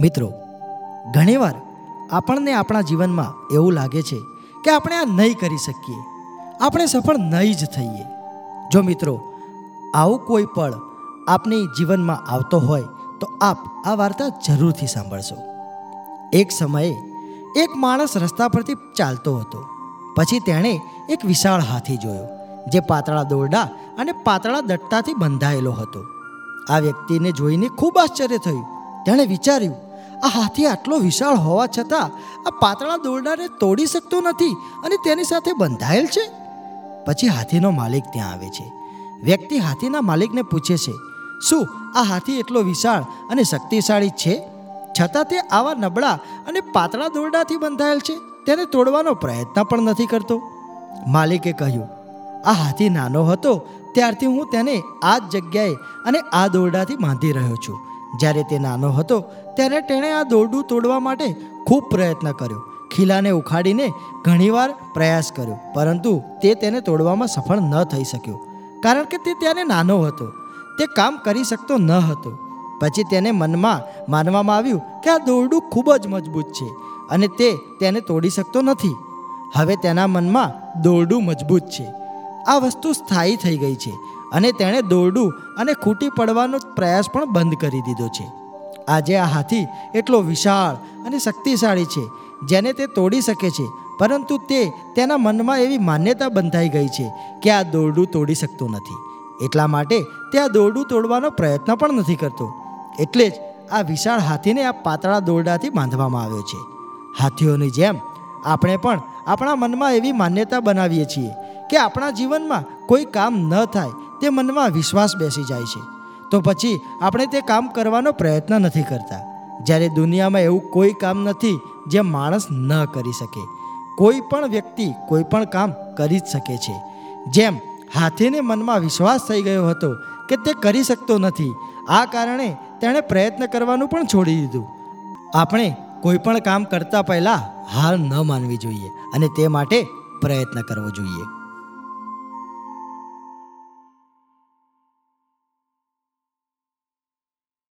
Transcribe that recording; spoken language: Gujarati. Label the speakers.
Speaker 1: મિત્રો, ઘણીવાર આપણને આપણા જીવનમાં એવું લાગે છે કે આપણે આ નહીં કરી શકીએ. આપણે સફળ નહીં જ થઈએ. જો મિત્રો, આવું કોઈ પળ આપની જીવનમાં આવતો હોય, તો આપ આ વાર્તા જરૂરથી સાંભળશો. એક સમયે એક માણસ રસ્તા પરથી ચાલતો હતો. પછી તેણે એક વિશાળ હાથી જોયો, જે પાતળા દોરડા અને પાતળા દટ્ટાથી બંધાયેલો હતો. આ વ્યક્તિને જોઈને ખૂબ આશ્ચર્ય થયું. તેણે વિચાર્યું આ હાથી આટલો વિશાળ હોવા છતાં આ પાતળા દોરડાને તોડી શકતો નથી અને તેની સાથે બંધાયેલ છે? પછી હાથીનો માલિક ત્યાં આવે છે. વ્યક્તિ હાથીના માલિકને પૂછે છે, શું આ હાથી એટલો વિશાળ અને શક્તિશાળી છે? છતાં તે આવા નબળા અને પાતળા દોરડાથી બંધાયેલ છે. તેને તોડવાનો પ્રયત્ન પણ નથી કરતો. માલિકે કહ્યું, આ હાથી નાનો હતો. ત્યારથી હું તેને આ જ જગ્યાએ અને આ દોરડાથી બાંધી રહ્યો છું. જ્યારે તે નાનો હતો, ત્યારે તેણે આ દોરડું તોડવા માટે ખૂબ પ્રયત્ન કર્યો. ખીલાને ઉખાડીને ઘણીવાર પ્રયાસ કર્યો, પરંતુ તે તેને તોડવામાં સફળ ન થઈ શક્યો, કારણ કે તે ત્યારે નાનો હતો. તે કામ કરી શકતો ન હતો. પછી તેને મનમાં માનવામાં આવ્યું કે આ દોરડું ખૂબ જ મજબૂત છે અને તે તેને તોડી શકતો નથી. હવે તેના મનમાં દોરડું મજબૂત છે. આ વસ્તુ સ્થાયી થઈ ગઈ છે. અને તેણે દોરડું અને ખૂટી પડવાનો પ્રયાસ પણ બંધ કરી દીધો છે. આજે આ હાથી એટલો વિશાળ અને શક્તિશાળી છે, જેને તે તોડી શકે છે, પરંતુ તે તેના મનમાં એવી માન્યતા બંધાઈ ગઈ છે કે આ દોરડું તોડી શકતું નથી. એટલા માટે તે આ દોરડું તોડવાનો પ્રયત્ન પણ નથી કરતો. એટલે જ આ વિશાળ હાથીને આ પાતળા દોરડાથી બાંધવામાં આવ્યો છે. હાથીઓની જેમ આપણે પણ આપણા મનમાં એવી માન્યતા બનાવીએ છીએ કે આપણા જીવનમાં કોઈ કામ ન થાય તે મનમાં વિશ્વાસ બેસી જાય છે. તો પછી આપણે તે કામ કરવાનો પ્રયત્ન નથી કરતા. જ્યારે દુનિયામાં એવું કોઈ કામ નથી જે માણસ ન કરી શકે. કોઈ પણ વ્યક્તિ કોઈ પણ કામ કરી જ શકે છે. જેમ હાથીને મનમાં વિશ્વાસ થઈ ગયો હતો કે તે કરી શકતો નથી, આ કારણે તેણે પ્રયત્ન કરવાનું પણ છોડી દીધું. આપણે કોઈ પણ કામ કરતા પહેલાં હાર ન માનવી જોઈએ અને તે માટે પ્રયત્ન કરવો જોઈએ.